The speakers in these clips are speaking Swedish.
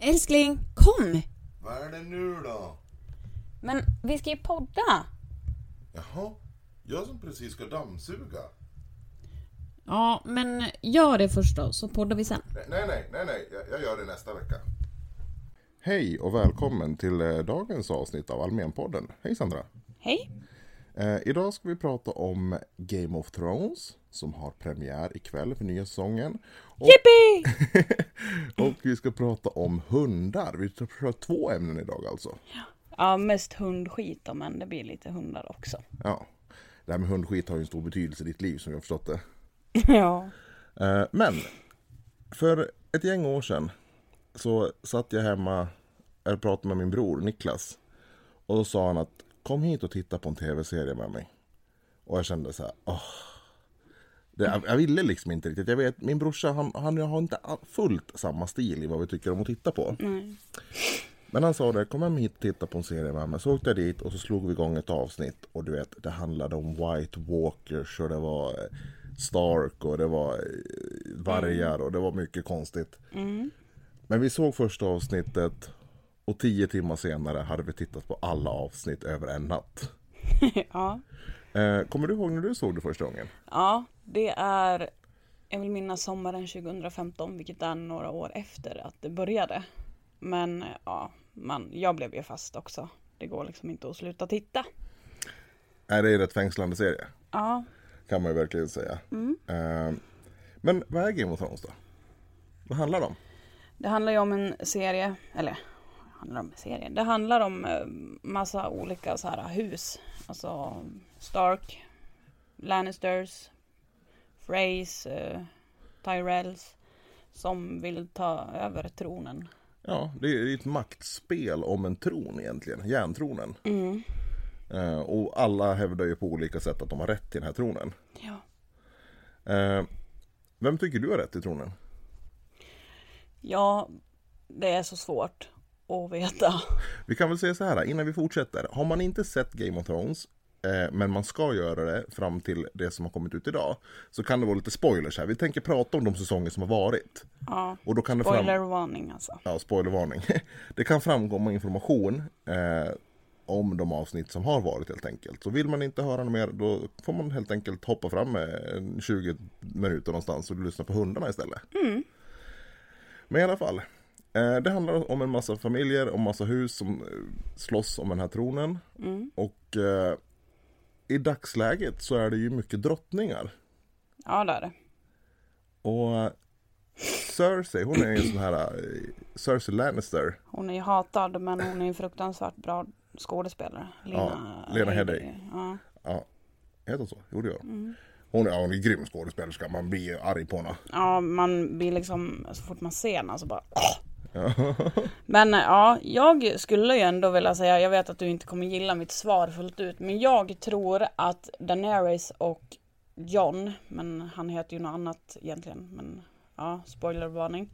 Älskling, kom! Vad är det nu då? Men vi ska ju podda. Jaha, jag som precis ska dammsuga. Ja, men gör det först då, så poddar vi sen. Nej, nej, nej, nej, jag gör det nästa vecka. Hej och välkommen till eh, dagens avsnitt av Almenpodden. Hej Sandra! Hej! Eh, idag ska vi prata om Game of Thrones som har premiär ikväll för nya säsongen. Och, och vi ska prata om hundar. Vi ska prata två ämnen idag alltså. Ja, mest hundskit då, men det blir lite hundar också. Ja, det här med hundskit har ju en stor betydelse i ditt liv som jag har förstått det. ja. Eh, Men för ett gäng år sedan så satt jag hemma och pratade med min bror Niklas. Och då sa han att kom hit och titta på en tv-serie med mig. Och jag kände så här, åh. Det, jag, ville liksom inte riktigt. Jag vet, min brorsa han, han har inte fullt samma stil i vad vi tycker om att titta på. Men han sa det, kom hem hit och titta på en serie med mig. Så åkte jag dit och så slog vi igång ett avsnitt. Och du vet, det handlade om White Walkers och det var eh, Stark och det var eh, vargar och det var mycket konstigt. Men vi såg första avsnittet och tio timmar senare hade vi tittat på alla avsnitt över en natt. ja. Eh, kommer du ihåg när du såg det första gången? Ja, det är, jag vill minnas sommaren 2015, vilket är några år efter att det började. Men ja, man, jag blev ju fast också. Det går liksom inte att sluta titta. Är det är en rätt fängslande serie? Ja, Kan man ju verkligen säga. Eh, men vad är Game of Thrones då? Vad handlar det om? det handlar ju om en serie, eller handlar om en serie. Det handlar om eh, massa olika så här hus. Alltså Stark, Lannisters, Freys, eh, Tyrells. Som vill ta över tronen. Ja, det är ett maktspel om en tron egentligen, järntronen. Eh, och alla hävdar ju på olika sätt att de har rätt till den här tronen. Ja. Eh, vem tycker du har rätt till tronen? Ja, det är så svårt att veta. Vi kan väl säga så här innan vi fortsätter. Har man inte sett Game of Thrones eh, men man ska göra det fram till det som har kommit ut idag. Så kan det vara lite spoilers här. Vi tänker prata om de säsonger som har varit. Ja, Och då kan det fram... spoilervarning alltså. Ja, spoilervarning. Det kan framkomma information eh, om de avsnitt som har varit helt enkelt. Så vill man inte höra något mer då får man helt enkelt hoppa fram med en 20 minuter någonstans och lyssna på hundarna istället. Men i alla fall. Eh, det handlar om en massa familjer och massa hus som eh, slåss om den här tronen. Och eh, i dagsläget så är det ju mycket drottningar. Ja, det är det. Och Cersei, hon är ju en sån här eh, Cersei Lannister. Hon är ju hatad men hon är ju fruktansvärt bra skådespelare. Lena, Ja, Lena Headey. Ja. Ja, heter hon så? Jo det gör hon. Hon är, ja, hon är grym skådespelerska, man blir arg på henne. ja, man blir liksom, så fort man ser henne så bara Men eh, ja, jag skulle ju ändå vilja säga, jag vet att du inte kommer gilla mitt svar fullt ut, men jag tror att Daenerys och John, men han heter ju något annat egentligen, men ja, spoilervarning.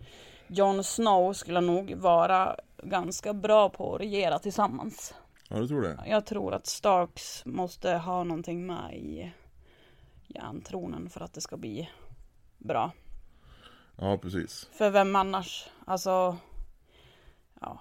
Jon Snow skulle nog vara ganska bra på att regera tillsammans. Ja, du tror det? Jag tror att Starks måste ha någonting med i järntronen för att det ska bli bra. Ja, precis. För vem annars? Alltså, ja.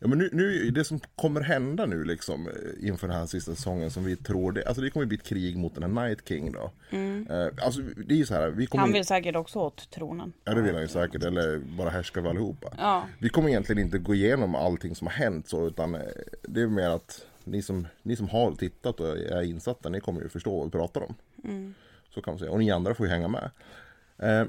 Ja, men nu, nu, det som kommer hända nu liksom eh, inför den här sista säsongen som vi tror det, alltså det kommer bli ett krig mot den här Night King då. Eh, alltså det är så här, vi kommer... Han vill säkert också åt tronen. Ja det vill han ju säkert, eller bara härska över allihopa. Ja. Vi kommer egentligen inte gå igenom allting som har hänt så, utan eh, det är mer att ni som, ni som har tittat och är insatta, ni kommer ju förstå vad vi pratar om. Så kan man säga, och ni andra får ju hänga med. Eh,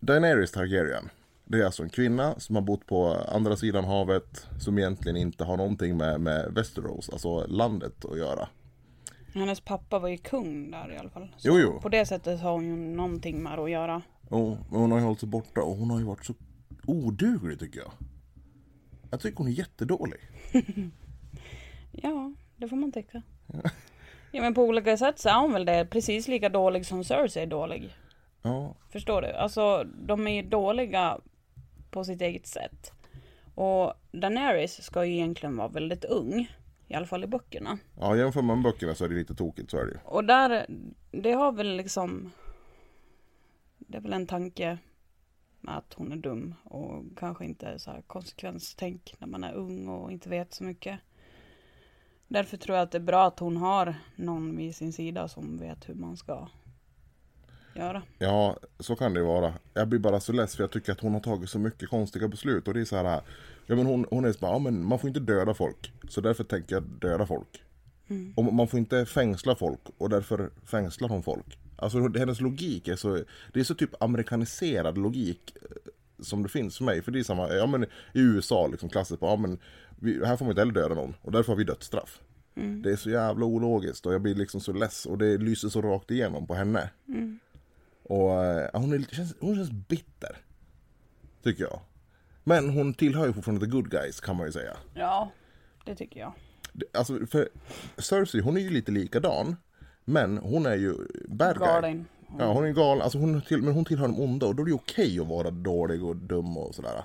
Daenerys Targaryen, det är alltså en kvinna som har bott på andra sidan havet, som egentligen inte har någonting med, med Westeros, alltså landet, att göra. Hennes pappa var ju kung där i alla fall. Så Jo, jo. På det sättet har hon ju någonting med det att göra. Och, men hon har ju hållit sig borta och hon har ju varit så oduglig tycker jag. Jag tycker hon är jättedålig. Ja, det får man tycka. Ja men på olika sätt så är hon väl det. Precis lika dålig som Cersei är dålig. Ja, Förstår du? Alltså de är ju dåliga på sitt eget sätt. Och Daenerys ska ju egentligen vara väldigt ung. I alla fall i böckerna. Ja, jämför man med böckerna så är det lite tokigt, så är det ju. Och där, det har väl liksom... Det är väl en tanke med att hon är dum och kanske inte så här konsekvenstänk när man är ung och inte vet så mycket. Därför tror jag att det är bra att hon har någon vid sin sida som vet hur man ska göra. Ja, så kan det ju vara. Jag blir bara så less för jag tycker att hon har tagit så mycket konstiga beslut. Och det är så här, ja men hon, hon är så bara, ja men man får inte döda folk. Så därför tänker jag döda folk. Och man får inte fängsla folk och därför fängslar hon folk. Alltså hennes logik är så, det är så typ amerikaniserad logik eh, som det finns för mig. För det är samma, ja men i USA liksom klassiskt, ja men vi, här får man inte heller döda någon och därför har vi dödsstraff. Det är så jävla ologiskt och jag blir liksom så less och det lyser så rakt igenom på henne. Och eh, hon, är, känns, hon känns bitter. Tycker jag. Men hon tillhör ju fortfarande the good guys kan man ju säga. Ja, det tycker jag. Alltså för Cersei hon är ju lite likadan. Men hon är ju bad guy. Galen. Ja hon är galen, alltså hon till, men hon tillhör de onda och då är det okej att vara dålig och dum och sådär.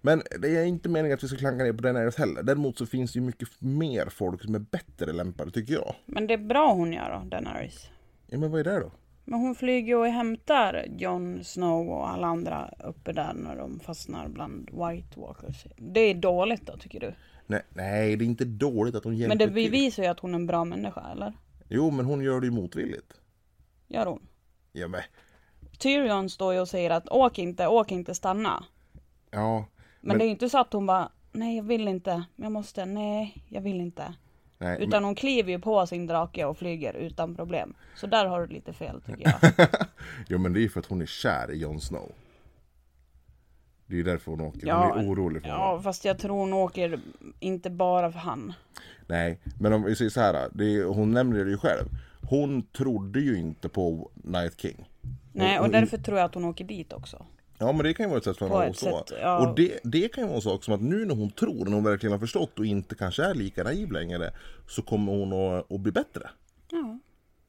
Men det är inte meningen att vi ska klanka ner på Daenerys heller. Däremot så finns det ju mycket mer folk som är bättre lämpade tycker jag. Men det är bra hon gör då, Daenerys. Ja men vad är det då? Men hon flyger och hämtar Jon Snow och alla andra uppe där när de fastnar bland White Walkers. Det är dåligt då, tycker du? Nej, nej det är inte dåligt att hon hjälper Men det bevisar ju att hon är en bra människa, eller? Jo men hon gör det ju motvilligt. Gör hon? Ja men, Tyrion står ju och säger att åk inte, åk inte, stanna. ja. Men, Men- det är ju inte så att hon bara, nej jag vill inte, jag måste, nej jag vill inte. Nej, Utan hon kliver ju på sin drake och flyger utan problem. Så där har du lite fel tycker jag. men, jo men det är ju för att hon är kär i Jon Snow. Det är ju därför hon åker. Ja, hon är orolig för honom. Ja, fast jag tror hon åker inte bara för han. Nej, men om vi säger så här. Det är, hon nämner det ju själv. Hon trodde ju inte på Night King. Nej, och hon- därför tror jag att hon åker dit också. Ja men det kan ju vara ett sätt för henne att så. sätt, ja. Och det, det kan ju vara en sak som att nu när hon tror, när hon verkligen har förstått och inte kanske är lika naiv längre. Så kommer hon att, att bli bättre. Ja.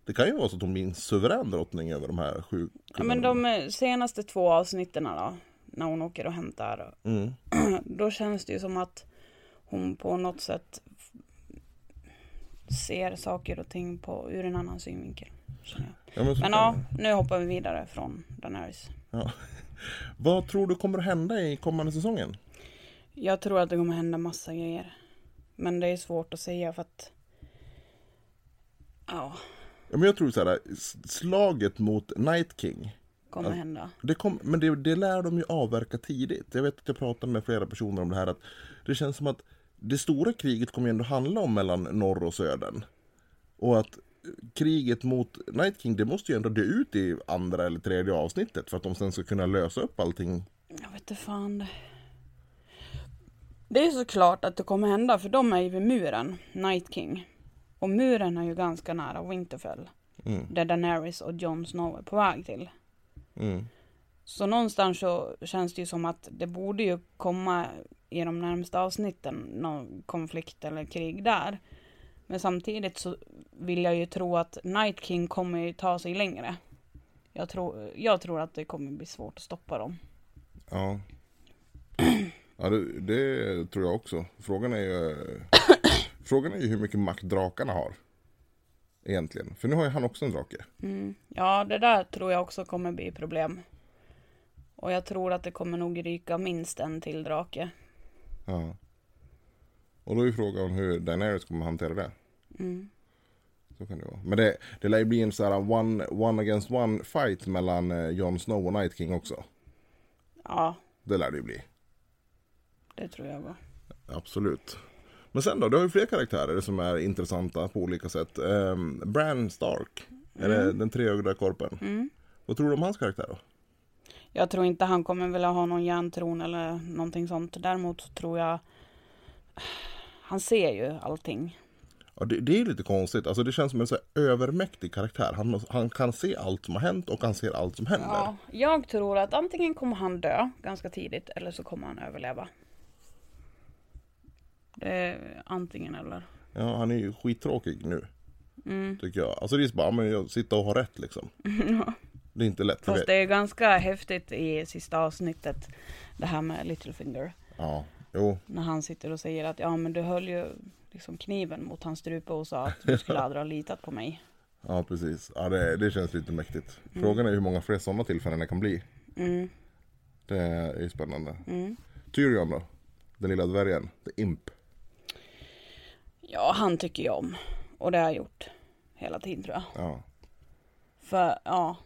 Det kan ju vara så att hon blir en suverän drottning över de här sju ja men de eh, senaste två avsnitten då, när hon åker och hämtar. Mm. Då känns det ju som att hon på något sätt ser saker och ting på, ur en annan synvinkel. Ja, men Men ja, nu hoppar vi vidare från Daenerys. Ja. Vad tror du kommer att hända i kommande säsongen? Jag tror att det kommer hända massa grejer. Men det är svårt att säga för att... Ja, Ja, men jag tror så här, slaget mot Night King. kommer hända. Det kom, men det, det lär de ju avverka tidigt. Jag vet att jag pratade med flera personer om det här. Att det känns som att det stora kriget kommer ju ändå handla om mellan norr och södern. Och att kriget mot Night King, det måste ju ändå dö ut i andra eller tredje avsnittet. För att de sen ska kunna lösa upp allting. Jag vet inte fan. Det är såklart att det kommer hända för de är ju vid muren, Night King. Och muren är ju ganska nära Winterfell. Mm. Där Daenerys och Jon Snow är på väg till. Mm. Så någonstans så känns det ju som att det borde ju komma i de närmsta avsnitten någon konflikt eller krig där. Men samtidigt så vill jag ju tro att Night King kommer ta sig längre. Jag tror, jag tror att det kommer bli svårt att stoppa dem. Ja. Ja, det, det tror jag också. Frågan är ju Frågan är ju hur mycket makt drakarna har. Egentligen. För nu har ju han också en drake. Mm. Ja, det där tror jag också kommer bli problem. Och jag tror att det kommer nog ryka minst en till drake. Ja. Och då är frågan hur Daenerys kommer hantera det. Mm. Så kan det vara. Men det, det lär ju bli en sån här one, one against one fight mellan eh, Jon Snow och Night King också. Ja, Det lär det ju bli. det tror jag var. Absolut. Men sen då, du har ju fler karaktärer som är intressanta på olika sätt. Um, Bran Stark. Är det den treögda korpen? Mm. Vad tror du om hans karaktär då? Jag tror inte han kommer vilja ha någon järntron eller någonting sånt. Däremot så tror jag han ser ju allting. Ja, det, det är lite konstigt. Alltså det känns som en så övermäktig karaktär. Han, han kan se allt som har hänt och han ser allt som händer. Ja, jag tror att antingen kommer han dö ganska tidigt eller så kommer han överleva. Det är antingen eller. Ja, han är ju skittråkig nu. Mm. Tycker jag. Alltså det är bara, men jag sitter och har rätt liksom. Det är inte lätt. För Fast det. det är ganska häftigt i sista avsnittet. Det här med Littlefinger. Ja, jo. När han sitter och säger att ja men du höll ju liksom kniven mot hans strupe och sa att du skulle aldrig ha litat på mig. Ja, precis. Ja, det, det känns lite mäktigt. Frågan är hur många fler sådana tillfällen det kan bli. Mm. Det är ju spännande. Mm. Tyrion då? Den lilla dvärgen, the imp. Ja, han tycker jag om. Och det har jag gjort hela tiden tror jag. Ja. För ja,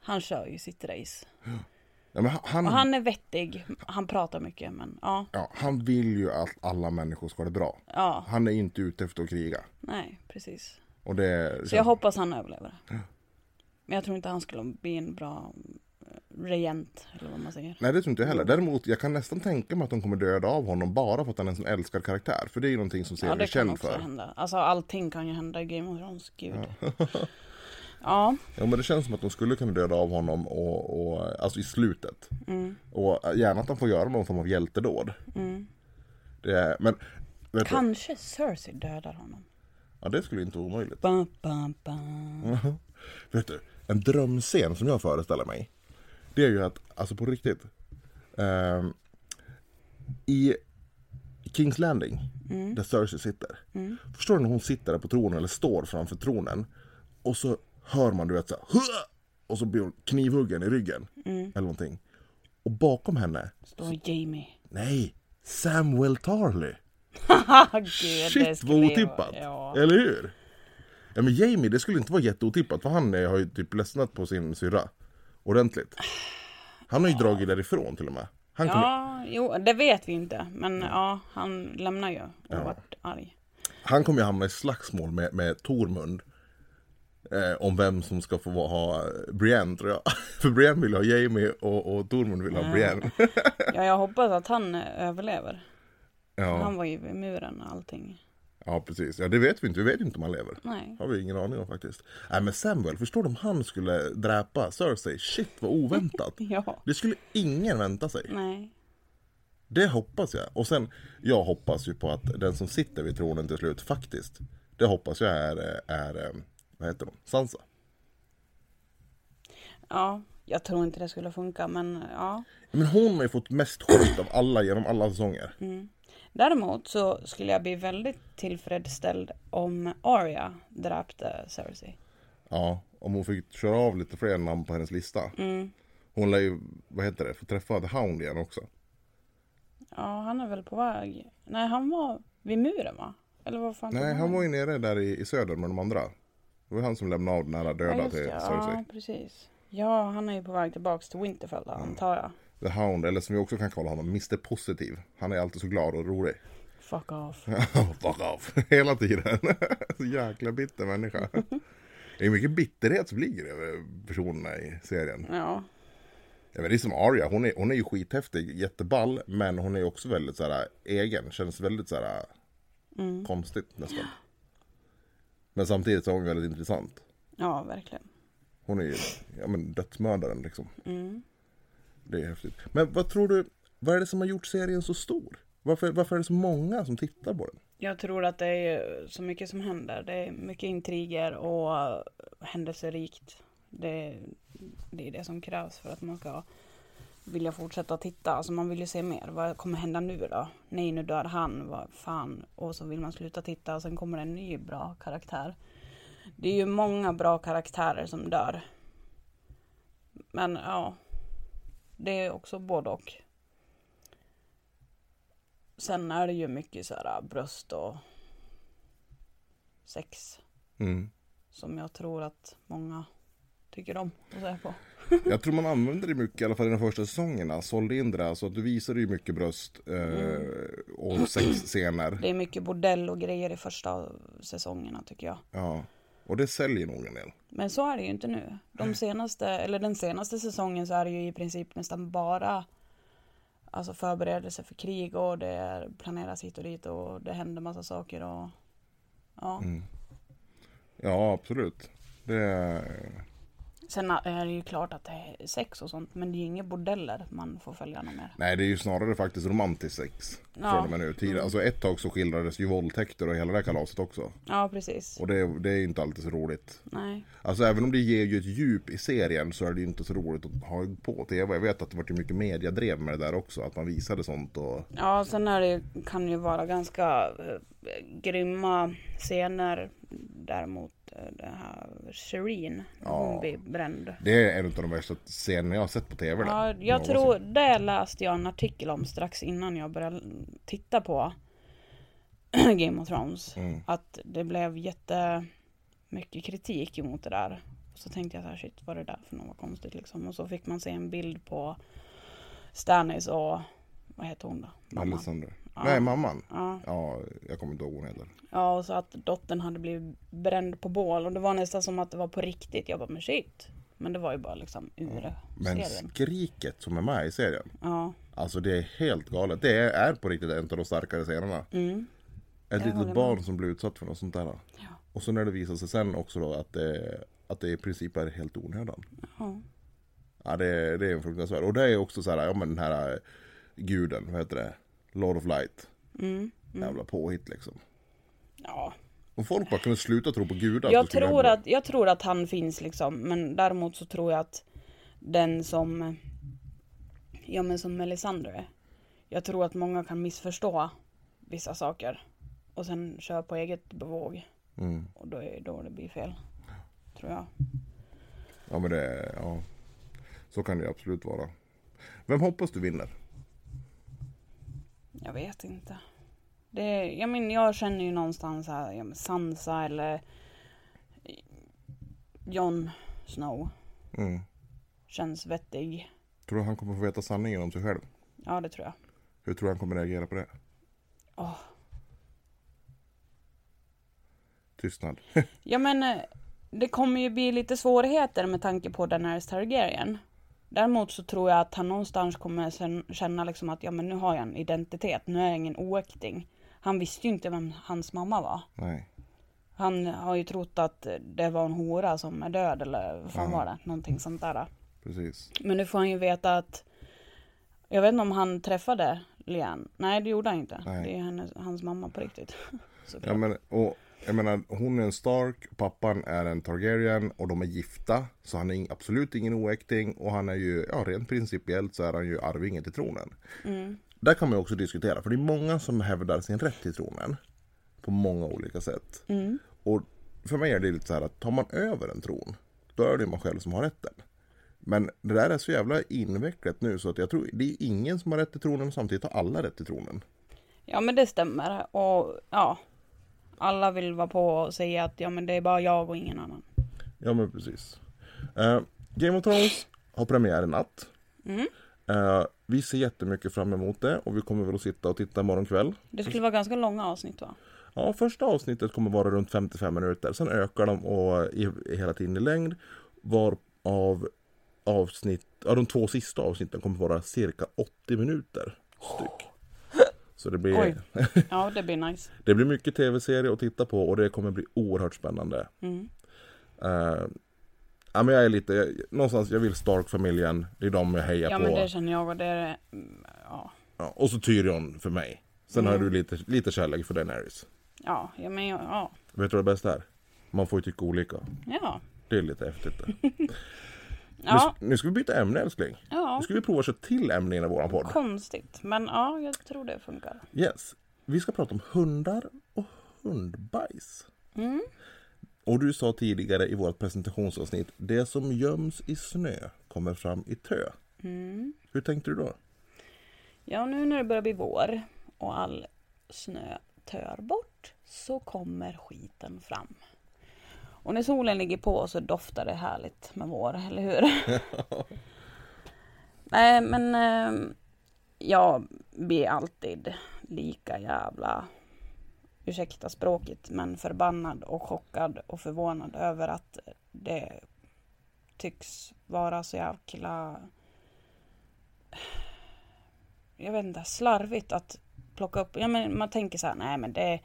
han kör ju sitt race. ja men han, Och han är vettig. Han pratar mycket men ja, ja, han vill ju att alla människor ska ha det bra. ja, Han är inte ute efter att kriga. nej precis. Och det, Så jag hoppas han överlever. Men jag tror inte han skulle bli en bra eh, regent eller vad man säger. Nej det tror inte jag heller. Däremot jag kan nästan tänka mig att de kommer döda av honom bara för att han är en sån älskad karaktär. För det är ju någonting som Ja serien är det kan känd också för. hända. Alltså allting kan ju hända i Game of Thrones, gud. Ja, Ja men det känns som att de skulle kunna döda av honom och, och alltså i slutet. mm, Och gärna att han får göra någon form av hjältedåd. mm. Det är, men vet du, Kanske Cersei dödar honom. ja, det skulle inte vara omöjligt. Bam, bam, bam. Vet du, en drömscen som jag föreställer mig. Det är ju att, alltså på riktigt. ehm, I Kings Landing, där Cersei sitter. Förstår du när hon sitter där på tronen, eller står framför tronen. Och så hör man du vet såhär, "Hua!" och så blir hon knivhuggen i ryggen. Eller någonting. Och bakom henne, Står Jamie. nej, Samuel Tarly. Gud, Shit vad otippat! Ja. Eller hur? Ja men Jamie, det skulle inte vara jätteotippat för han har ju typ ledsnat på sin syrra. Ordentligt. Han har ju dragit därifrån till och med. Han kommer, Ja, jo, det vet vi inte. Men ja, han lämnar ju och vart arg. han kommer ju hamna i slagsmål med, med Tormund. Eh, om vem som ska få ha Brienne tror jag. För Brienne vill ha Jamie och, och Tormund vill ha Brienne. Ja, jag hoppas att han eh, överlever. Han ja, var ju vid muren och allting. ja precis. Ja det vet vi inte. Vi vet inte om han lever. Nej. har vi ingen aning om faktiskt. Nej men Samuel, förstår du om han skulle dräpa Cersei? Shit vad oväntat. Ja. Det skulle ingen vänta sig. Nej. Det hoppas jag. Och sen, jag hoppas ju på att den som sitter vid tronen till slut faktiskt, det hoppas jag är, är eh, vad heter hon? Sansa. Ja, jag tror inte det skulle funka men ja. Men hon har ju fått mest skit av alla genom alla säsonger. Däremot så skulle jag bli väldigt tillfredsställd om Arya dräpte Cersei. Ja, om hon fick köra av lite fler namn på hennes lista. Hon lär ju, vad heter det, få träffa The Hound igen också. Ja, han är väl på väg. Nej, han var vid muren va? Eller vad fan Nej, han var ju nere där i, i söder med de andra. Det var han som lämnade av den här ja, döda just till. Cersei. Ja, precis. Ja, han är ju på väg tillbaks till Winterfell då, antar jag. The Hound, eller som vi också kan kalla honom, Mr Positiv. Han är alltid så glad och rolig. Fuck off. Fuck off. Hela tiden. så jäkla bitter människa. Det är mycket bitterhet som ligger över personerna i serien. Ja. Ja, men det är som Arya, hon är, hon är ju skithäftig, jätteball, men hon är också väldigt så här, egen. Känns väldigt så här, konstigt nästan. Men samtidigt så är hon väldigt intressant. Ja, verkligen. Hon är ju ja, men dödsmördaren liksom. Mm. Det är häftigt. Men vad tror du, vad är det som har gjort serien så stor? Varför, varför är det så många som tittar på den? Jag tror att det är så mycket som händer. Det är mycket intriger och händelserikt. Det, det är det som krävs för att man ska vilja fortsätta titta. Alltså man vill ju se mer. Vad kommer hända nu då? Nej, nu dör han. Vad fan? Och så vill man sluta titta och sen kommer det en ny bra karaktär. Det är ju många bra karaktärer som dör. Men ja, det är också både och. Sen är det ju mycket så här bröst och sex Mm. som jag tror att många tycker om att se på. Jag tror man använder det mycket, i alla fall i de första säsongerna, sålde in det där, så att du visade ju mycket bröst eh, och sexscener. Det är mycket bordell och grejer i första säsongerna tycker jag. Ja. Och det säljer nog en del. Men så är det ju inte nu. De senaste, eller den senaste säsongen så är det ju i princip nästan bara Alltså förberedelse för krig och det planeras hit och dit och det händer massa saker och Ja. Ja, absolut. Det, Sen är det ju klart att det är sex och sånt men det är ju inga bordeller man får följa någon mer. nej, det är ju snarare faktiskt romantiskt sex. Ja. Från och med nu. Tidigare, alltså ett tag så skildrades ju våldtäkter och hela det här kalaset också. Ja precis. Och det, det är ju inte alltid så roligt. Nej. Alltså även om det ger ju ett djup i serien så är det ju inte så roligt att ha på tv. Jag vet att det var ju mycket mediadrev med det där också. Att man visade sånt och... Ja, sen är det, kan det ju vara ganska eh, grymma scener. Däremot eh, det här Shireen, Ja. hon blir bränd. Det är en av de värsta scenerna jag har sett på tv. Ja, jag någonsin. tror, det läste jag en artikel om strax innan jag började titta på Game of Thrones. Mm. Att det blev jättemycket kritik emot det där. Och så tänkte jag så här, shit vad är det där för något konstigt liksom. Och så fick man se en bild på Stannis och, vad heter hon då? Mamman. Alexander. Ja. Nej, mamman. Ja. Ja, jag kommer inte ihåg vad hon heter. ja, och så att dottern hade blivit bränd på bål. Och det var nästan som att det var på riktigt. Jag bara, men shit. Men det var ju bara liksom ur Men serien. skriket som är med i serien. Ja. Alltså det är helt galet. Det är på riktigt en av de starkare scenerna. Mm. Ett Jag litet med. barn som blir utsatt för något sånt där. Ja. Och så när det visar sig sen också då att det, att det i princip är helt onödan. Ja. Ja det, är- det är fruktansvärt. Och det är också så här, ja men den här guden, vad heter det? Lord of Light. Mm. Jävla påhitt liksom. Ja, Om folk bara kunde sluta tro på gudar jag tror, att, jag tror att han finns liksom. Men däremot så tror jag att den som, ja men som Melisandre. Jag tror att många kan missförstå vissa saker. Och sen köra på eget bevåg. Mm. Och då är då det blir fel. Tror jag. Ja men det, ja. Så kan det absolut vara. Vem hoppas du vinner? Jag vet inte. Det, jag, men, jag känner ju någonstans här, ja, Sansa eller Jon Snow. Mm. Känns vettig. Tror du han kommer få veta sanningen om sig själv? Ja, det tror jag. Hur tror du han kommer reagera på det? Åh. Tystnad. Ja men eh, det kommer ju bli lite svårigheter med tanke på Daenerys Targaryen. Däremot så tror jag att han någonstans kommer känna liksom att ja men nu har jag en identitet, nu är jag ingen oäkting. Han visste ju inte vem hans mamma var. Nej. Han har ju trott att det var en hora som är död eller vad fan var det? Någonting sånt där. Precis. Men nu får han ju veta att jag vet inte om han träffade Lian. Nej det gjorde han inte. Nej. Det är hennes, hans mamma på riktigt. Ja, men, och, jag menar, hon är en Stark, pappan är en Targaryen och de är gifta. Så han är absolut ingen oäkting och han är ju, ja rent principiellt så är han ju arvingen till tronen. Mm. Där kan man ju också diskutera, för det är många som hävdar sin rätt till tronen. På många olika sätt. Mm. Och för mig är det lite så här att tar man över en tron, då är det man själv som har rätten. Men det där är så jävla invecklat nu så att jag tror det är ingen som har rätt till tronen och samtidigt har alla rätt till tronen. Ja men det stämmer. Och ja, alla vill vara på och säga att ja men det är bara jag och ingen annan. Ja men precis. Eh, Game of Thrones har premiär i natt. Mm. Eh, vi ser jättemycket fram emot det och vi kommer väl att sitta och titta imorgon kväll. Det skulle vara ganska långa avsnitt va? Ja, första avsnittet kommer vara runt 55 minuter. Sen ökar de och i, i hela tiden i längd. Var av avsnitt, ja, de två sista avsnitten kommer vara cirka 80 minuter styck. Så det blir, Oj. Ja det blir nice. det blir mycket tv-serie att titta på och det kommer bli oerhört spännande. Mm. Eh, ja, men jag är lite, jag, någonstans, jag vill Stark-familjen. Det är de jag hejar Ja på. men det känner jag och det är ja. Ja, och så Tyrion för mig. Sen har Mm. du lite, lite kärlek för Daenerys. Ja, ja men ja. Vet du vad det bästa är? Man får ju tycka olika. Ja. Det är lite häftigt det. Ja. Nu, nu ska vi byta ämne älskling. Ja. Nu ska vi prova att köra till ämne i våran podd. Konstigt. Men ja, jag tror det funkar. Yes. Vi ska prata om hundar och hundbajs. Mm. Och du sa tidigare i vårt presentationsavsnitt, det som göms i snö kommer fram i tö. Mm. Hur tänkte du då? Ja, nu när det börjar bli vår och all snö tör bort så kommer skiten fram. Och när solen ligger på så doftar det härligt med vår, eller hur? Nej, men eh, jag blir alltid lika jävla, ursäkta språket, men förbannad och chockad och förvånad över att det tycks vara så jäkla jag vet inte, slarvigt att plocka upp. Ja, men man tänker så här, nej men det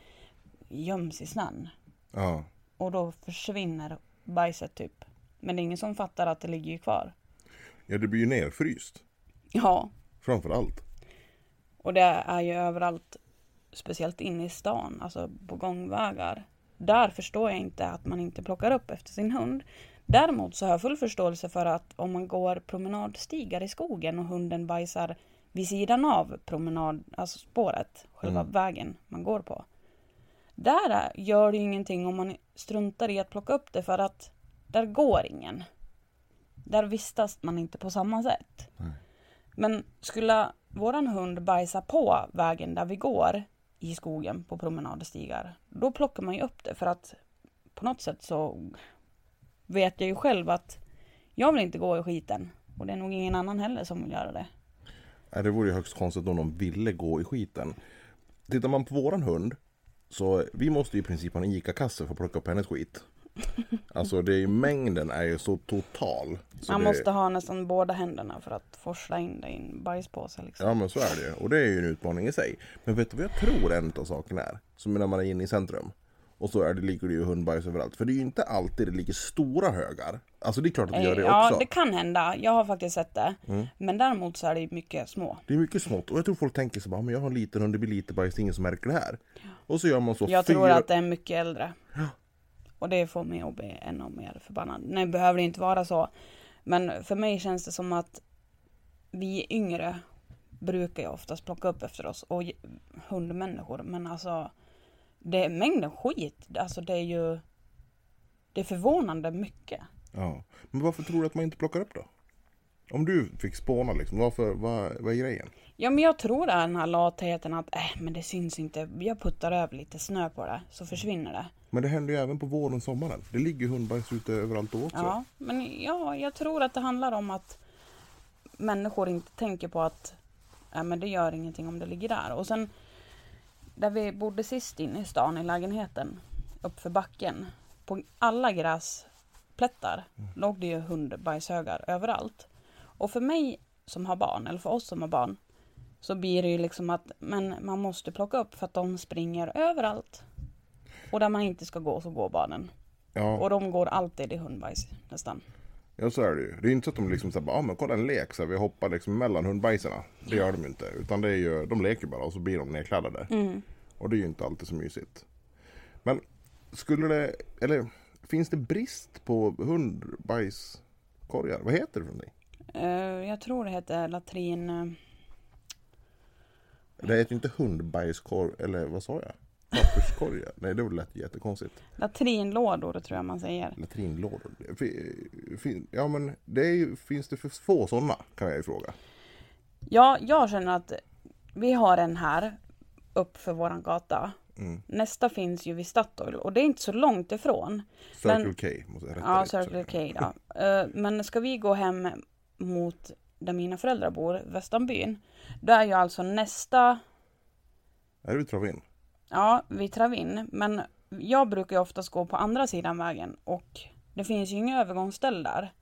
göms i snön. Ja, Och då försvinner bajset typ. Men det är ingen som fattar att det ligger ju kvar. Ja det blir ju nerfryst. Ja, Framför allt. och det är ju överallt. Speciellt inne i stan, alltså på gångvägar. Där förstår jag inte att man inte plockar upp efter sin hund. Däremot så har jag full förståelse för att om man går promenadstigar i skogen och hunden bajsar vid sidan av promenad, alltså spåret, själva Mm. vägen man går på. Där gör det ju ingenting om man struntar i att plocka upp det för att där går ingen. Där vistas man inte på samma sätt. Nej. Men skulle våran hund bajsa på vägen där vi går i skogen på promenadstigar, då plockar man ju upp det för att på något sätt så vet jag ju själv att jag vill inte gå i skiten. Och det är nog ingen annan heller som vill göra det. Det vore ju högst konstigt om de ville gå i skiten. Tittar man på våran hund så vi måste ju i princip ha en ICA-kasse för att plocka upp hennes skit. Alltså det är mängden är ju så total. Så Man det, måste ha nästan båda händerna för att forsla in det i en bajspåse liksom. Ja men så är det ju. Och det är ju en utmaning i sig. Men vet du vad jag tror en av sakerna är? Som när man är inne i centrum. Och så är det, ligger det ju hundbajs överallt. För det är ju inte alltid det ligger stora högar. Alltså det är klart att det gör det Eh, ja, också. det kan hända. Jag har faktiskt sett det. Mm. Men däremot så är det mycket små. Det är mycket smått. Och jag tror folk tänker så bara, "Ah, men jag har en liten hund, det blir lite bajs, det är ingen som märker det här. Och så gör man så Jag fyra... tror att det är mycket äldre. Och det får mig att bli ännu mer förbannad. Nej, behöver det inte vara så. Men för mig känns det som att vi yngre brukar ju oftast plocka upp efter oss. Och hundmänniskor. Men alltså, det är mängden skit. Alltså det är ju... Det är förvånande mycket. Ja. Men varför tror du att man inte plockar upp då? Om du fick spåna liksom, varför, vad, vad är grejen? Ja men jag tror det är den här latheten att äh, men det syns inte. Jag puttar över lite snö på det så försvinner det. Men det händer ju även på våren och sommaren. Det ligger hundbajs ute överallt då också. Ja, men ja, jag tror att det handlar om att människor inte tänker på att äh, men det gör ingenting om det ligger där. Och sen där vi bodde sist inne i stan i lägenheten uppför backen på alla gräsplättar låg det ju hundbajshögar överallt. Och för mig som har barn, eller för oss som har barn, så blir det ju liksom att men man måste plocka upp för att de springer överallt. Och där man inte ska gå så går barnen. Ja, Och de går alltid i hundbajs nästan. ja, så är det ju. Det är inte så att de liksom säger ja men kolla en lek, så här, vi hoppar liksom mellan hundbajserna. Det gör de ju inte. Utan det är ju, de leker bara och så blir de nedkladdade. Mm. Och det är ju inte alltid så mysigt. Men skulle det, eller finns det brist på hundbajskorgar? Vad heter det för någonting? Eh, jag tror det heter latrin... eh, Det heter inte hundbajskorg, eller vad sa jag? Papperskorgar? Nej det lät jättekonstigt. latrinlådor tror jag man säger. Latrinlådor. Ja men det är finns det för få sådana kan jag ju fråga. Ja, jag känner att vi har en här upp för våran gata. Mm. Nästa finns ju vid Statoil och det är inte så långt ifrån. Circle Men- K måste jag rätta Ja. Circle K då. Eh, Men ska vi gå hem mot där mina föräldrar bor, Västanbyn. Då är ju alltså nästa, Är det vid Travin? ja, vid Travin. Men jag brukar ju oftast gå på andra sidan vägen och det finns ju inga övergångsställ där.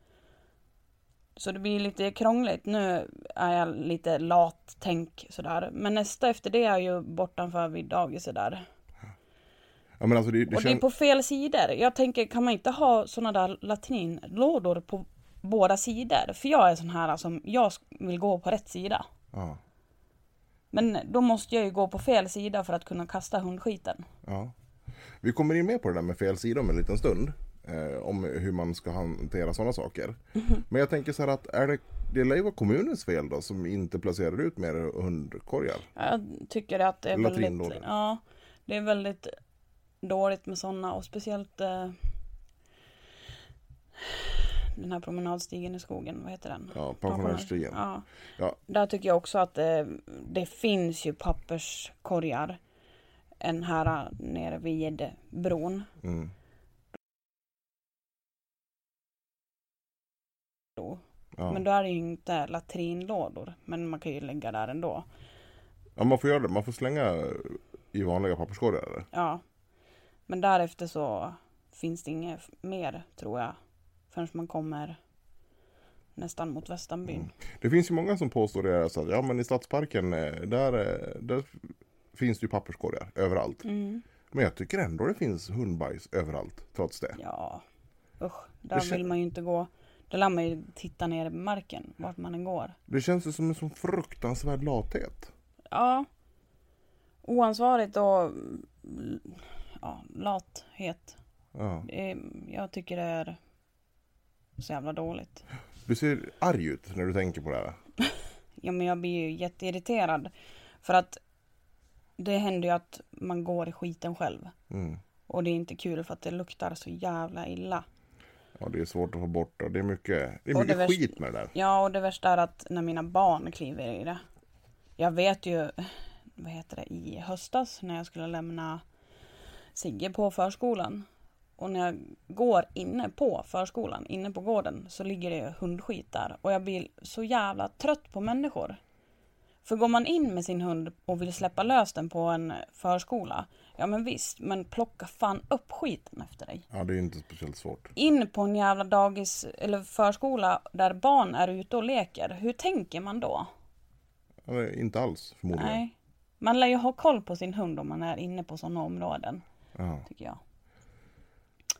Så det blir lite krångligt. Nu är jag lite lat tänk sådär. Men nästa efter det är ju bortanför vid dagiset där. Ja men alltså det, det och det är på fel sidor. Jag tänker, kan man inte ha sådana där latrinlådor på båda sidor? För jag är sån här som, jag vill gå på rätt sida. Ja, Men då måste jag ju gå på fel sida för att kunna kasta hundskiten. ja. Vi kommer in mer på det där med fel sida om en liten stund. Eh, om hur man ska hantera sådana saker. Mhm. Men jag tänker så här att är det, det lär ju vara kommunens fel då som inte placerar ut mer hundkorgar. Jag tycker att det är väldigt, ja, det är väldigt dåligt med sådana och speciellt eh, den här promenadstigen i skogen, vad heter den? Ja, pensionärsstigen. Ja. Ja. Där tycker jag också att eh, det finns ju papperskorgar. En här nere vid bron. Mm. Ja. Men då är det ju inte latrinlådor. Men man kan ju lägga där ändå. ja, man får göra det. Man får slänga i vanliga papperskorgar. eller? Ja. Men därefter så finns det inget mer tror jag. Förrän man kommer nästan mot Västanbyn. Det finns ju många som påstår det här, så att ja men i stadsparken eh, där, eh, där finns det ju papperskorgar överallt. Mm. Men jag tycker ändå det finns hundbajs överallt trots det. Ja, usch. Där Det vill man ju inte gå. Där lär man ju titta ner i marken vart man än går. Det känns ju som en sån fruktansvärd lathet. Ja. Oansvarigt och mm, ja, lathet. Ja. Är, jag tycker det är så jävla dåligt. Du ser arg ut när du tänker på det här. Ja men jag blir ju jätteirriterad. För att det händer ju att man går i skiten själv. Mm. Och det är inte kul för att det luktar så jävla illa. Ja, det är svårt att få bort det. Det är mycket, det är mycket det värsta- skit med det där. Ja, och det värsta är att när mina barn kliver i det. Jag vet ju, vad heter det, i höstas när jag skulle lämna Sigge på förskolan. Och när jag går inne på förskolan, inne på gården, så ligger det hundskit där. Och jag blir så jävla trött på människor. För går man in med sin hund och vill släppa lös den på en förskola, ja men visst, men plocka fan upp skiten efter dig Ja, det är inte speciellt svårt. in på en jävla dagis eller förskola där barn är ute och leker. Hur tänker man då? Eller, inte alls förmodligen. Nej. Man lär ju ha koll på sin hund om man är inne på sådana områden, Ja. tycker jag.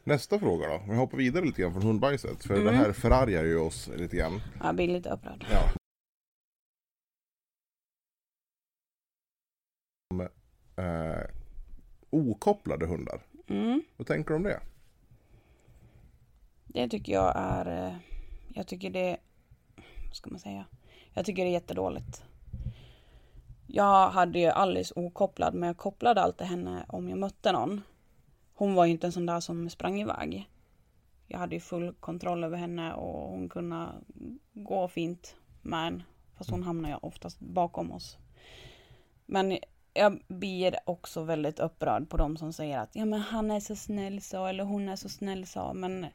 Nästa fråga då. Vi hoppar vidare lite grann från hundbajset. För Mm. det här förargar ju oss lite grann. Jag blir lite upprörd. Ja. Om, Eh, okopplade hundar. Mm. Vad tänker du om det? Det tycker jag är... eh, Jag tycker det... Vad ska man säga? Jag tycker det är jättedåligt. Jag hade ju Alice okopplad, men jag kopplade alltid henne om jag mötte någon. Hon var ju inte en sån där som sprang iväg. Jag hade ju full kontroll över henne och hon kunde gå fint med en. Fast hon hamnar ju oftast bakom oss. Men jag blir också väldigt upprörd på de som säger att ja men han är så snäll så eller hon är så snäll så. Men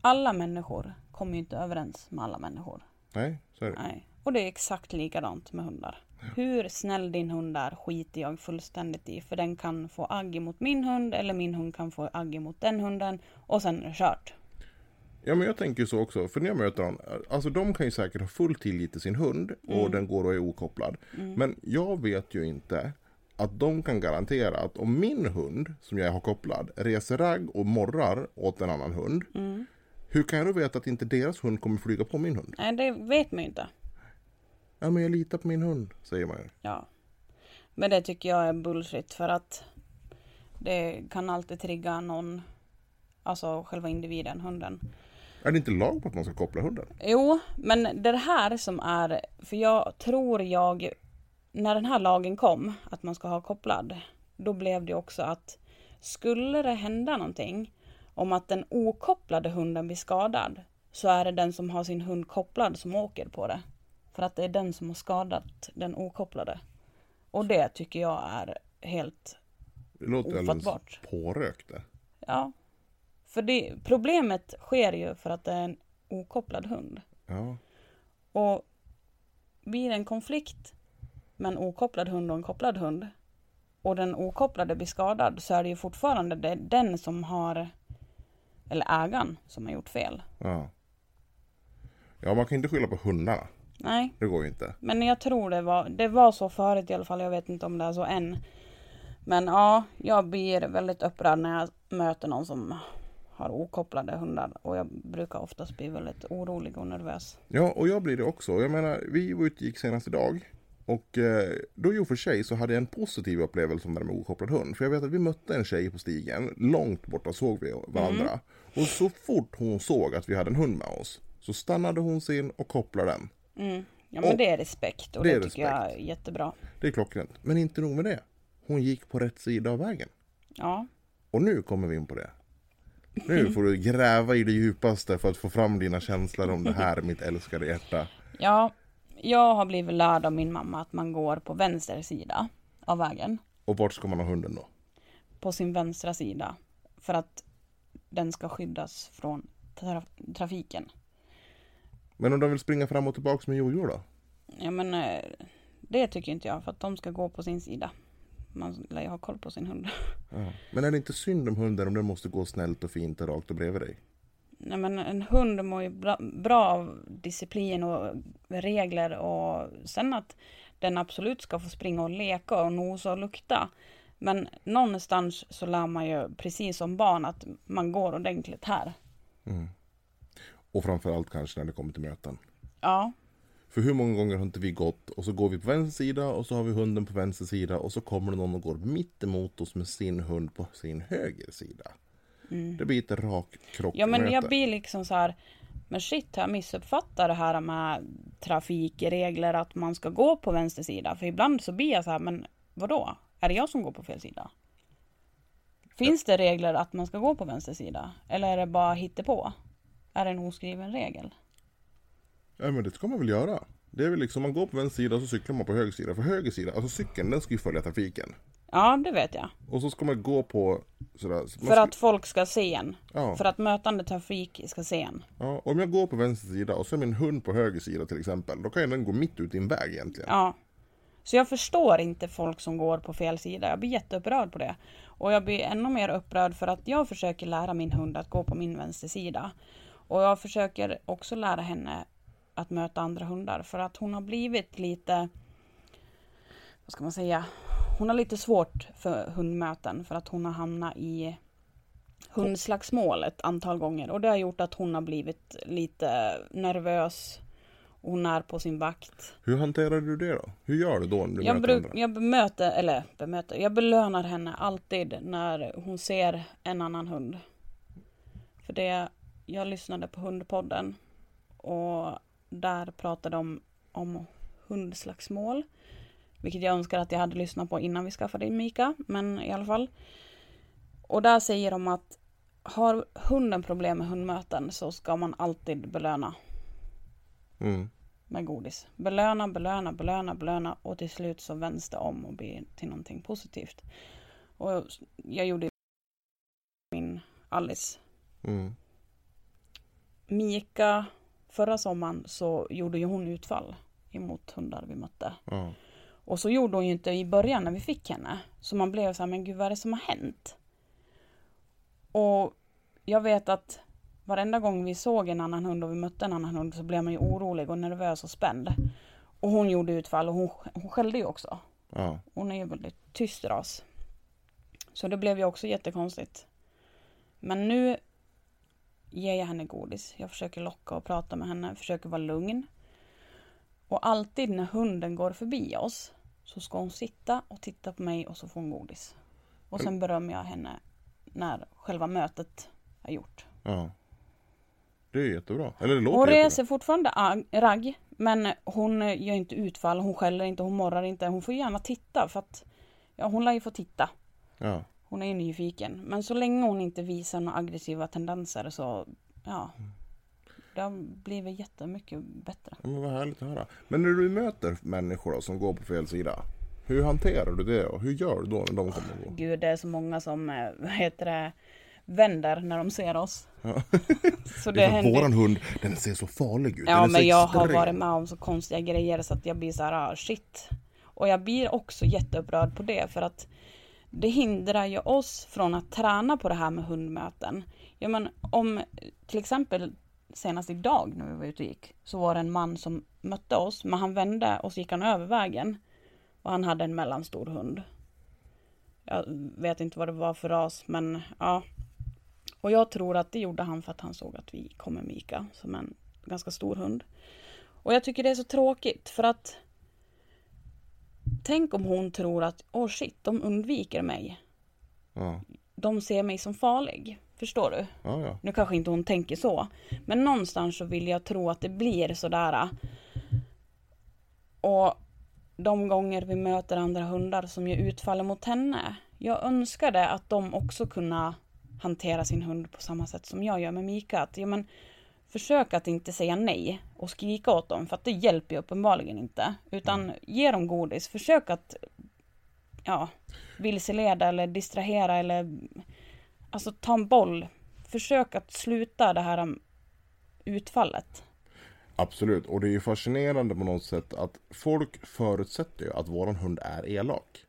alla människor kommer ju inte överens med alla människor. Nej, så är det. Nej. Och det är exakt likadant med hundar. Hur snäll din hund är skiter jag fullständigt i. För den kan få agg mot min hund eller min hund kan få agg mot den hunden. Och sen är det kört. Ja men jag tänker så också, för när jag möter dem, alltså de kan ju säkert ha full tillit till sin hund och den går och är okopplad. Men jag vet ju inte att de kan garantera att om min hund, som jag har kopplad, reser ragg och morrar åt en annan hund. Hur kan jag då veta att inte deras hund kommer flyga på min hund? Nej, det vet man ju inte. Ja men jag litar på min hund, säger man ju. Ja. Men det tycker jag är bullshit för att det kan alltid trigga någon, alltså själva individen, hunden. Är det inte lag på att man ska koppla hunden? Jo, men det är det här som är, för jag tror jag, när den här lagen kom, att man ska ha kopplad, då blev det också att skulle det hända någonting om att den okopplade hunden blir skadad, så är det den som har sin hund kopplad som åker på det. För att det är den som har skadat den okopplade. Och det tycker jag är helt, Det låter Ofattbart. pårökt det. ja. För det, problemet sker ju för att det är en okopplad hund. Ja. Och blir det en konflikt med en okopplad hund och en kopplad hund och den okopplade blir skadad så är det ju fortfarande det- den som har eller ägaren som har gjort fel. ja. Ja man kan inte skylla på hundarna. Nej, Det går ju inte. men jag tror det var, det var så förut i alla fall. Jag vet inte om det är så än. Men ja, jag blir väldigt upprörd när jag möter någon som har okopplade hundar och jag brukar oftast bli väldigt orolig och nervös. Ja, och jag blir det också. Jag menar, vi var ute och gick senast idag. Och eh, då i och för sig så hade jag en positiv upplevelse om det där med okopplad hund. För jag vet att vi mötte en tjej på stigen. Långt borta såg vi varandra. Och så fort hon såg att vi hade en hund med oss. Så stannade hon sin och kopplade den. Mm. Ja men Och- det är respekt och det det, tycker jag är respekt. jättebra. Det är klockrent. Men inte nog med det. Hon gick på rätt sida av vägen. Ja, Och nu kommer vi in på det. Nu får du gräva i det djupaste för att få fram dina känslor om det här, mitt älskade hjärta. Ja, jag har blivit lärd av min mamma att man går på vänster sida av vägen. Och vart ska man ha hunden då? På sin vänstra sida. För att den ska skyddas från tra- trafiken. Men om de vill springa fram och tillbaka med jojo då? Ja men eh, det tycker inte jag för att de ska gå på sin sida. Man lär ju ha koll på sin hund. Ja. Men är det inte synd om hunden om den måste gå snällt och fint och rakt och bredvid dig? Nej men en hund mår ju bra, bra av disciplin och regler och sen att den absolut ska få springa och leka och nosa och lukta. Men någonstans så lär man ju precis som barn att man går ordentligt här. Och framförallt kanske när det kommer till möten. Ja, För hur många gånger har inte vi gått och så går vi på vänster sida och så har vi hunden på vänster sida och så kommer det någon och går mitt emot oss med sin hund på sin höger sida. Det blir ett rak krockmöte. ja men jag blir liksom så här. Men shit, har jag missuppfattat det här med trafikregler att man ska gå på vänster sida? För ibland så blir jag så här, men vadå? Är det jag som går på fel sida? Finns det regler att man ska gå på vänster sida? Eller är det bara hittepå? Är en oskriven regel? Ja men det ska man väl göra. Det är väl liksom, man går på vänster sida och så cyklar man på höger sida. För höger sida, alltså cykeln den ska ju följa trafiken. Ja, det vet jag. Och så ska man gå på sådär. man För ska- att folk ska se en. Ja. För att mötande trafik ska se en. Ja, om jag går på vänster sida och så är min hund på höger sida till exempel. Då kan den gå mitt ut i en väg egentligen. Ja. Så jag förstår inte folk som går på fel sida. Jag blir jätteupprörd på det. Och jag blir ännu mer upprörd för att jag försöker lära min hund att gå på min vänstersida. Och jag försöker också lära henne att möta andra hundar. För att hon har blivit lite, vad ska man säga, hon har lite svårt för hundmöten. För att hon har hamnat i hundslagsmål ett antal gånger. Och det har gjort att hon har blivit lite nervös. Hon är på sin vakt. Hur hanterar du det då? Hur gör du då när du Jag, möter andra? jag bemöter, eller bemöter, jag belönar henne alltid när hon ser en annan hund. För det, jag lyssnade på Hundpodden och där pratade de om hundslagsmål. Vilket jag önskar att jag hade lyssnat på innan vi skaffade Mika, men i alla fall. Och där säger de att har hunden problem med hundmöten så ska man alltid belöna Mm. med godis. Belöna, belöna, belöna, belöna och till slut så vänds det om och blir till någonting positivt. Och jag gjorde min Alice. Mm. Mika, förra sommaren så gjorde ju hon utfall emot hundar vi mötte. Ja. Och så gjorde hon ju inte i början när vi fick henne. Så man blev så här, men gud vad är det som har hänt? Och jag vet att varenda gång vi såg en annan hund och vi mötte en annan hund så blev man ju orolig och nervös och spänd. Och hon gjorde utfall och hon, hon skällde ju också. Ja. Hon är ju väldigt tyst ras. Så det blev ju också jättekonstigt. Men nu ger jag henne godis. Jag försöker locka och prata med henne, försöker vara lugn. Och alltid när hunden går förbi oss så ska hon sitta och titta på mig och så får hon godis. Och sen berömmer jag henne när själva mötet är gjort. ja. Det är jättebra. Eller det låter Hon jättebra. reser fortfarande ag- ragg, men hon gör inte utfall, hon skäller inte, hon morrar inte. Hon får gärna titta för att ja, hon lär ju få titta. Ja. Hon är ju nyfiken. Men så länge hon inte visar några aggressiva tendenser så, ja. Det har blivit jättemycket bättre. Men vad härligt att höra. Men när du möter människor då, som går på fel sida. Hur hanterar du det och hur gör du då när de kommer går? Gud, det är så många som, eh, vad heter det, vänder när de ser oss. Ja. Så Det att händer- våran hund, den ser så farlig ut. Den Ja så men jag har extrem. varit med om så konstiga grejer så att jag blir så här, ah, shit. Och jag blir också jätteupprörd på det för att det hindrar ju oss från att träna på det här med hundmöten. Ja men om till exempel senast idag när vi var ute och gick så var det en man som mötte oss men han vände och så gick han över vägen. Och han hade en mellanstor hund. Jag vet inte vad det var för ras men ja. Och jag tror att det gjorde han för att han såg att vi kom med Mika som en ganska stor hund. Och jag tycker det är så tråkigt för att Tänk om hon tror att, åh oh shit, de undviker mig. Ja. De ser mig som farlig. Förstår du? Ja, ja. Nu kanske inte hon tänker så. Men någonstans så vill jag tro att det blir sådär. Och de gånger vi möter andra hundar som gör utfall mot henne. Jag önskade att de också kunna hantera sin hund på samma sätt som jag gör med Mika. Att, ja, men, försök att inte säga nej och skrika åt dem för att det hjälper ju uppenbarligen inte. Utan ge dem godis. Försök att ja, vilseleda eller distrahera eller alltså ta en boll. Försök att sluta det här um, utfallet. Absolut, och det är ju fascinerande på något sätt att folk förutsätter ju att våran hund är elak.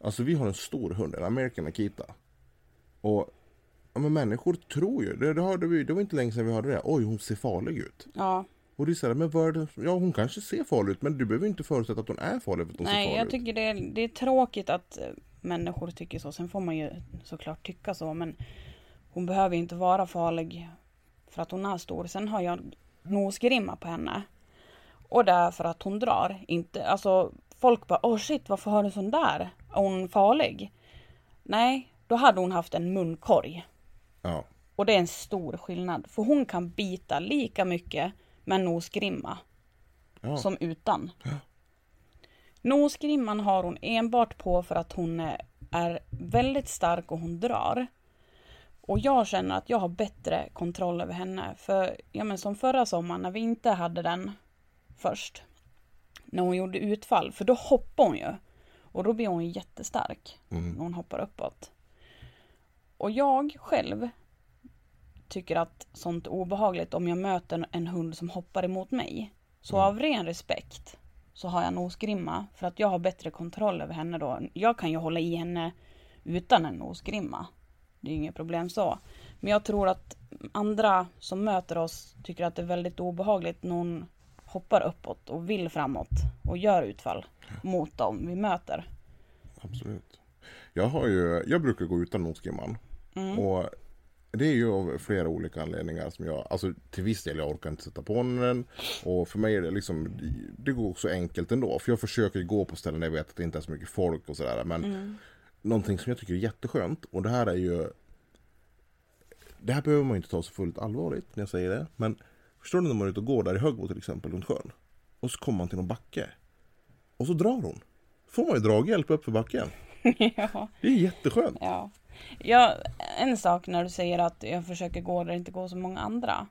Alltså vi har en stor hund, en American Akita. Och ja, men människor tror ju, det, det, hörde vi, det var inte länge sedan vi hörde det. Oj, hon ser farlig ut. Ja, Och det är så här, men vad? Ja, hon kanske ser farlig ut, men du behöver inte förutsätta att hon är farlig för att hon ser nej farlig jag ut. tycker det är, det är tråkigt att eh, människor tycker så. Sen får man ju såklart tycka så men hon behöver inte vara farlig för att hon är stor. Sen har jag nosgrimma på henne. Och det är för att hon drar. Inte, alltså folk bara åh shit varför har du sån där? Är hon farlig? Nej, då hade hon haft en munkorg. Ja, Och det är en stor skillnad. För hon kan bita lika mycket med nosgrimma ja. som utan. Nosgrimman har hon enbart på för att hon är- väldigt stark och hon drar. Och jag känner att jag har bättre kontroll över henne. För ja, men som förra sommaren när vi inte hade den först. När hon gjorde utfall, för då hoppar hon ju. Och då blir hon jättestark Mm. när hon hoppar uppåt. Och jag själv tycker att sånt är obehagligt om jag möter en hund som hoppar emot mig. Så av ren respekt så har jag nosgrimma för att jag har bättre kontroll över henne då. Jag kan ju hålla i henne utan en nosgrimma. Det är inget problem så. Men jag tror att andra som möter oss tycker att det är väldigt obehagligt när hon hoppar uppåt och vill framåt och gör utfall mot dem vi möter. Absolut. Jag, har ju, jag brukar gå utan nosgrimman. Mm. Och det är ju av flera olika anledningar som jag, alltså till viss del jag orkar inte sätta på den. Och för mig är det liksom, det går så enkelt ändå. För jag försöker gå på ställen där jag vet att det inte är så mycket folk och sådär. Men Mm. någonting som jag tycker är jätteskönt och det här är ju Det här behöver man inte ta så fullt allvarligt när jag säger det. Men förstår du när man är ute och går där i Högbo till exempel runt sjön. Och så kommer man till någon backe. Och så drar hon. Får man ju draghjälp upp för backen. ja. Det är jätteskönt. Ja. ja, en sak när du säger att jag försöker gå där det inte går så många andra.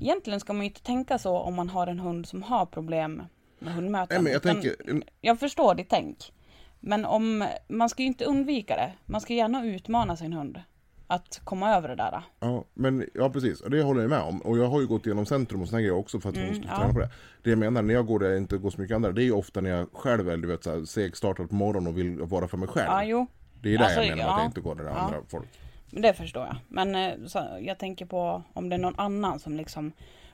Egentligen ska man ju inte tänka så om man har en hund som har problem med hundmöten. Nej men jag tänker, Jag förstår ditt tänk. Men om, man ska ju inte undvika det. Man ska gärna utmana sin hund. Att komma över det där. Ja, men ja precis, det håller jag med om. Och jag har ju gått igenom centrum och såna grejer också för att hon Mm, ska ja. träna på det. Det jag menar, när jag går där det inte går så mycket andra, det är ju ofta när jag själv är du vet, så här, segstartad på morgonen och vill vara för mig själv. Ja, jo. det är där Alltså, jag menar ja. att jag inte går där Ja. andra folk. Men det förstår jag. Men eh, så, jag tänker på om det är någon annan som liksom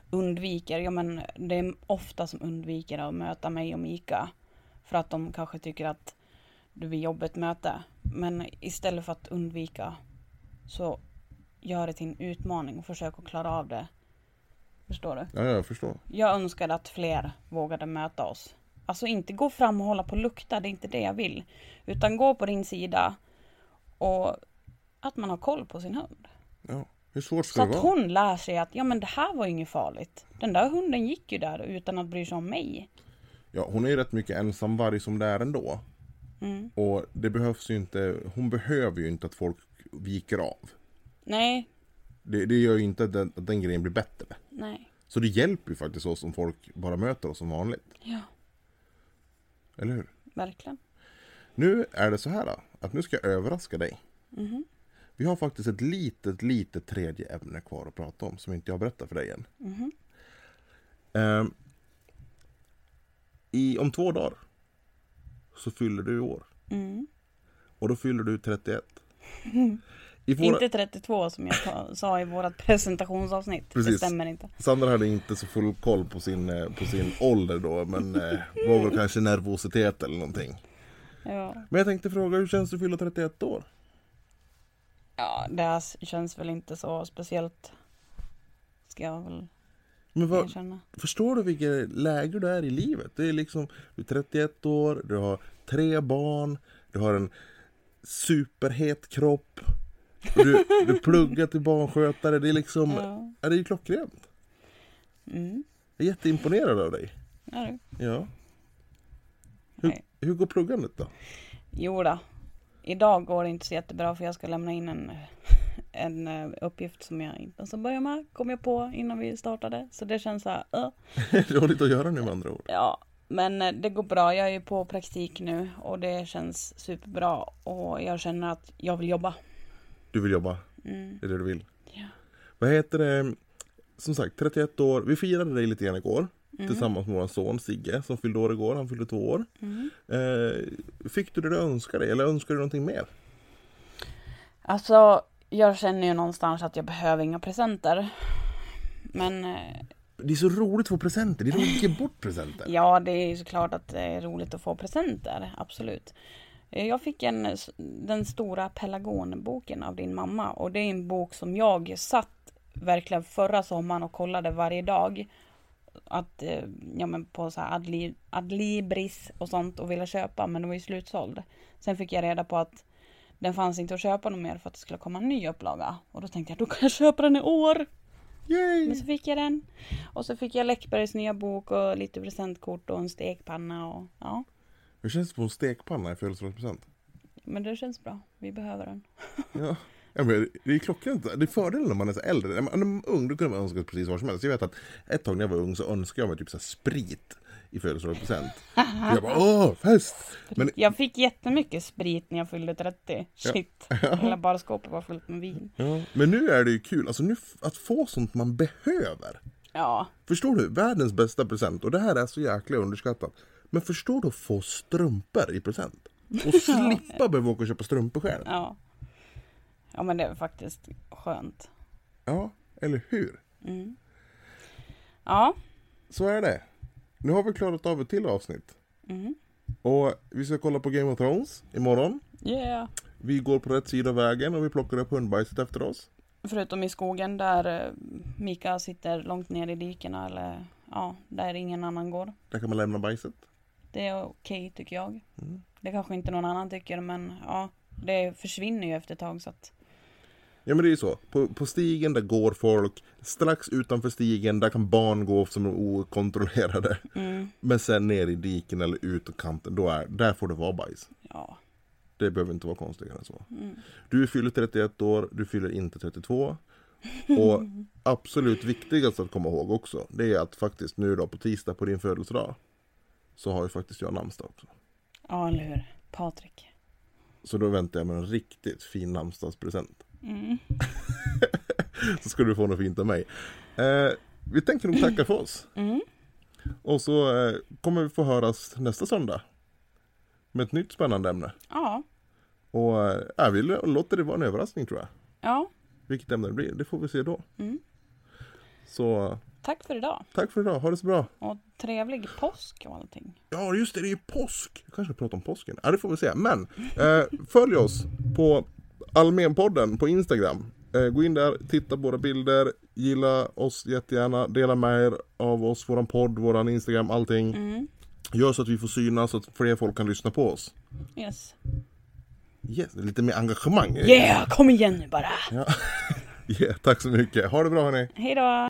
undviker. Ja men det är ofta som undviker att möta mig och Mika. För att de kanske tycker att det blir jobbigt möte. Men istället för att undvika så gör det till en utmaning och försök att klara av det. Förstår du? Ja, jag förstår. Jag önskar att fler vågade möta oss. Alltså inte gå fram och hålla på och lukta, det är inte det jag vill. Utan gå på din sida och att man har koll på sin hund. Ja. Hur svårt ska Så det att vara? hon lär sig att ja men det här var inget farligt. Den där hunden gick ju där utan att bry sig om mig. Ja, hon är ju rätt mycket ensamvarg som det är ändå. Mm. Och det behövs ju inte, hon behöver ju inte att folk viker av. Nej, Det, det gör ju inte att den, att den grejen blir bättre. nej, Så det hjälper ju faktiskt oss om folk bara möter oss som vanligt. ja, Eller hur? verkligen. Nu är det så här att nu ska jag överraska dig. Mhm. Vi har faktiskt ett litet, litet tredje ämne kvar att prata om som inte jag berättar för dig än. Mhm. Ehm, i, om två dagar så fyller du år. Mm. Och då fyller du 31. Våra, Inte 32 som jag sa i vårt presentationsavsnitt. Precis. Det stämmer inte. Sandra hade inte så full koll på sin, eh, på sin ålder då men eh, var väl kanske nervositet eller någonting. Ja. Men jag tänkte fråga, hur känns det att fylla 31 år? ja, det här känns väl inte så speciellt. Ska jag väl Men vad. Förstår du vilket läge du är i livet? Det är liksom, du är 31 år, du har tre barn, du har en superhet kropp. Du, du pluggar till barnskötare, det är liksom, Ja. ja. det är ju klockrent. Mm. Jag är jätteimponerad av dig. Ja, du. Ja. Hur, Nej. hur går pluggandet då? Jo då. Idag går det inte så jättebra för jag ska lämna in en, en eh, uppgift som jag inte ens börja med. Kom jag på innan vi startade. Så det känns så här, uh. lite att göra nu med andra ord. Ja, men eh, det går bra. Jag är ju på praktik nu och det känns superbra. Och jag känner att jag vill jobba. Du vill jobba, Mm. det är det du vill. Ja. Vad heter det? Som sagt, 31 år. Vi firade dig lite grann igår. Tillsammans med vår son Sigge som fyllde år igår. Han fyllde två år. Mm. Eh, fick du det du önskade eller önskar du någonting mer? Alltså, jag känner ju någonstans att jag behöver inga presenter. Men eh, det är så roligt att få presenter. Det är roligt att ge bort presenter. ja, det är ju såklart att det är roligt att få presenter. Absolut. Eh, jag fick en, den stora Pelargonboken av din mamma. Och det är en bok som jag satt verkligen förra sommaren och kollade varje dag. Att, eh, ja men på så här Adlibris och sånt och ville köpa men det var ju slutsåld. Sen fick jag reda på att den fanns inte att köpa någon mer för att det skulle komma en ny upplaga. Och då tänkte jag, då kan jag köpa den i år. Yay! Men så fick jag den. Och så fick jag Läckbergs nya bok och lite presentkort och en stekpanna och ja. Hur känns det på en stekpanna i födelsedagspresent? Men det känns bra. Vi behöver den. Ja. Ja, men det är klockrent. Det är fördelen när man är så äldre. När man är ung då kunde man önska precis vad som helst. Jag vet att ett tag när jag var ung så önskade jag mig typ så sprit i födelsedagspresent. jag bara åh, fest! Men Jag fick jättemycket sprit när jag fyllde 30. Shit. Hela barskåpet var fullt med vin. Ja, men nu är det ju kul, alltså nu att få sånt man behöver. Ja. Förstår du? Världens bästa present, och det här är så jäkla underskattat. Men förstår du att få strumpor i present? Och slippa behöva åka och köpa strumpor själv. Ja. Ja men det är faktiskt skönt. Ja, eller hur? Ja. Så är det. Nu har vi klarat av ett till avsnitt. Mm. Och vi ska kolla på Game of Thrones imorgon. Yeah. Vi går på rätt sida av vägen och vi plockar upp hundbajset efter oss. Förutom i skogen där eh, Mika sitter långt ner i dikena eller ja, där ingen annan går. Där kan man lämna bajset. Det är okej tycker jag. Det kanske inte någon annan tycker men ja, det försvinner ju efter ett tag så att Ja men det är ju så. På, på stigen där går folk. Strax utanför stigen där kan barn gå som är okontrollerade. Men sen ner i diken eller ut och kanten, då är, där får det vara bajs. ja. Det behöver inte vara konstigare än så. Du fyller 31 år, du fyller inte 32. Och absolut viktigast att komma ihåg också, det är att faktiskt nu då på tisdag på din födelsedag så har ju faktiskt jag namnsdag också. Ja eller hur. Patrik. Så då väntar jag med en riktigt fin namnsdagspresent. så ska du få något fint av mig. Eh, vi tänker nog tacka för oss. Och så eh, kommer vi få höras nästa söndag. Med ett nytt spännande ämne. Ja. Och eh, vill låta det vara en överraskning tror jag. Ja. Vilket ämne det blir, det får vi se då. Så eh, Tack för idag. tack för idag, ha det så bra. Och trevlig påsk och allting. Ja just det, det är ju påsk. Jag kanske ska prata om påsken. Ja det får vi se. Men eh, följ oss på Almenpodden på Instagram. Eh, gå in där, titta på våra bilder, gilla oss jättegärna, dela med er av oss, våran podd, våran Instagram, allting. Gör så att vi får synas, så att fler folk kan lyssna på oss. Yes. Yes, lite mer engagemang. Yeah, kom igen nu bara. Ja. Yeah, tack så mycket. Ha det bra hörni. Hej då.